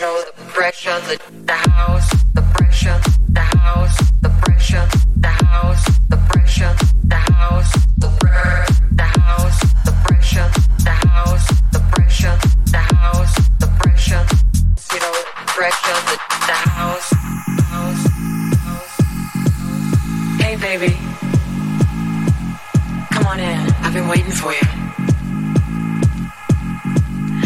know the pressure, the the house, the pressure, the house, the pressure, the house, the pressure, the house, the the house, the pressure, the house, the pressure, the house, the pressure. The pressure, the the house, house, house. Hey baby, come on in. I've been waiting for you.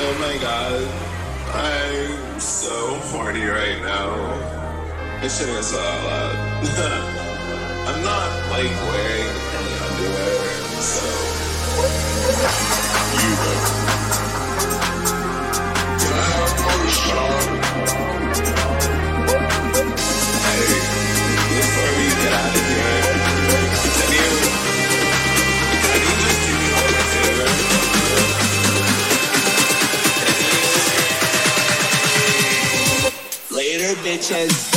Oh my god, I'm so horny right now. I shouldn't have said that out. I'm not like wearing any underwear, so you know. Can I have another shot? Hey, before we get out of here. bitches.